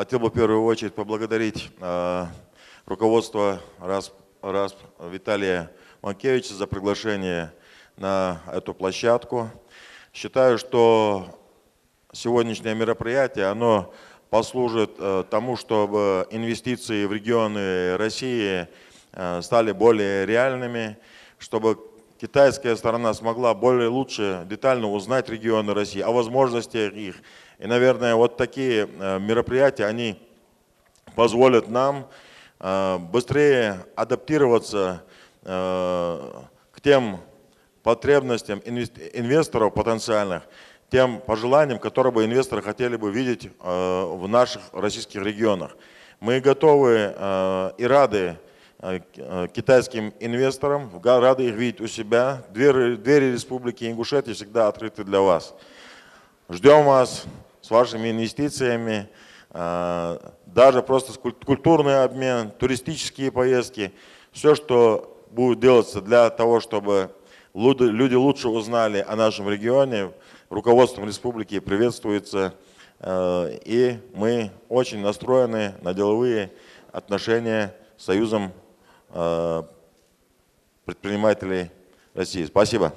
хотел бы в первую очередь поблагодарить э, руководство РАСП, РАСП Виталия Манкевича за приглашение на эту площадку. Считаю, что сегодняшнее мероприятие, оно послужит э, тому, чтобы инвестиции в регионы России э, стали более реальными, чтобы китайская сторона смогла более лучше, детально узнать регионы России, о возможностях их. И, наверное, вот такие э, мероприятия, они позволят нам быстрее адаптироваться к тем потребностям инвесторов потенциальных, тем пожеланиям, которые бы инвесторы хотели бы видеть э, в наших российских регионах. Мы готовы э, и рады э, китайским инвесторам, рады их видеть у себя. Двери, двери Республики Ингушетия всегда открыты для вас. Ждем вас с вашими инвестициями, даже просто культурный обмен, туристические поездки, все, что будет делаться для того, чтобы люди лучше узнали о нашем регионе, руководством республики приветствуется. Э, и мы очень настроены на деловые отношения с Союзом э, предпринимателей России. Спасибо.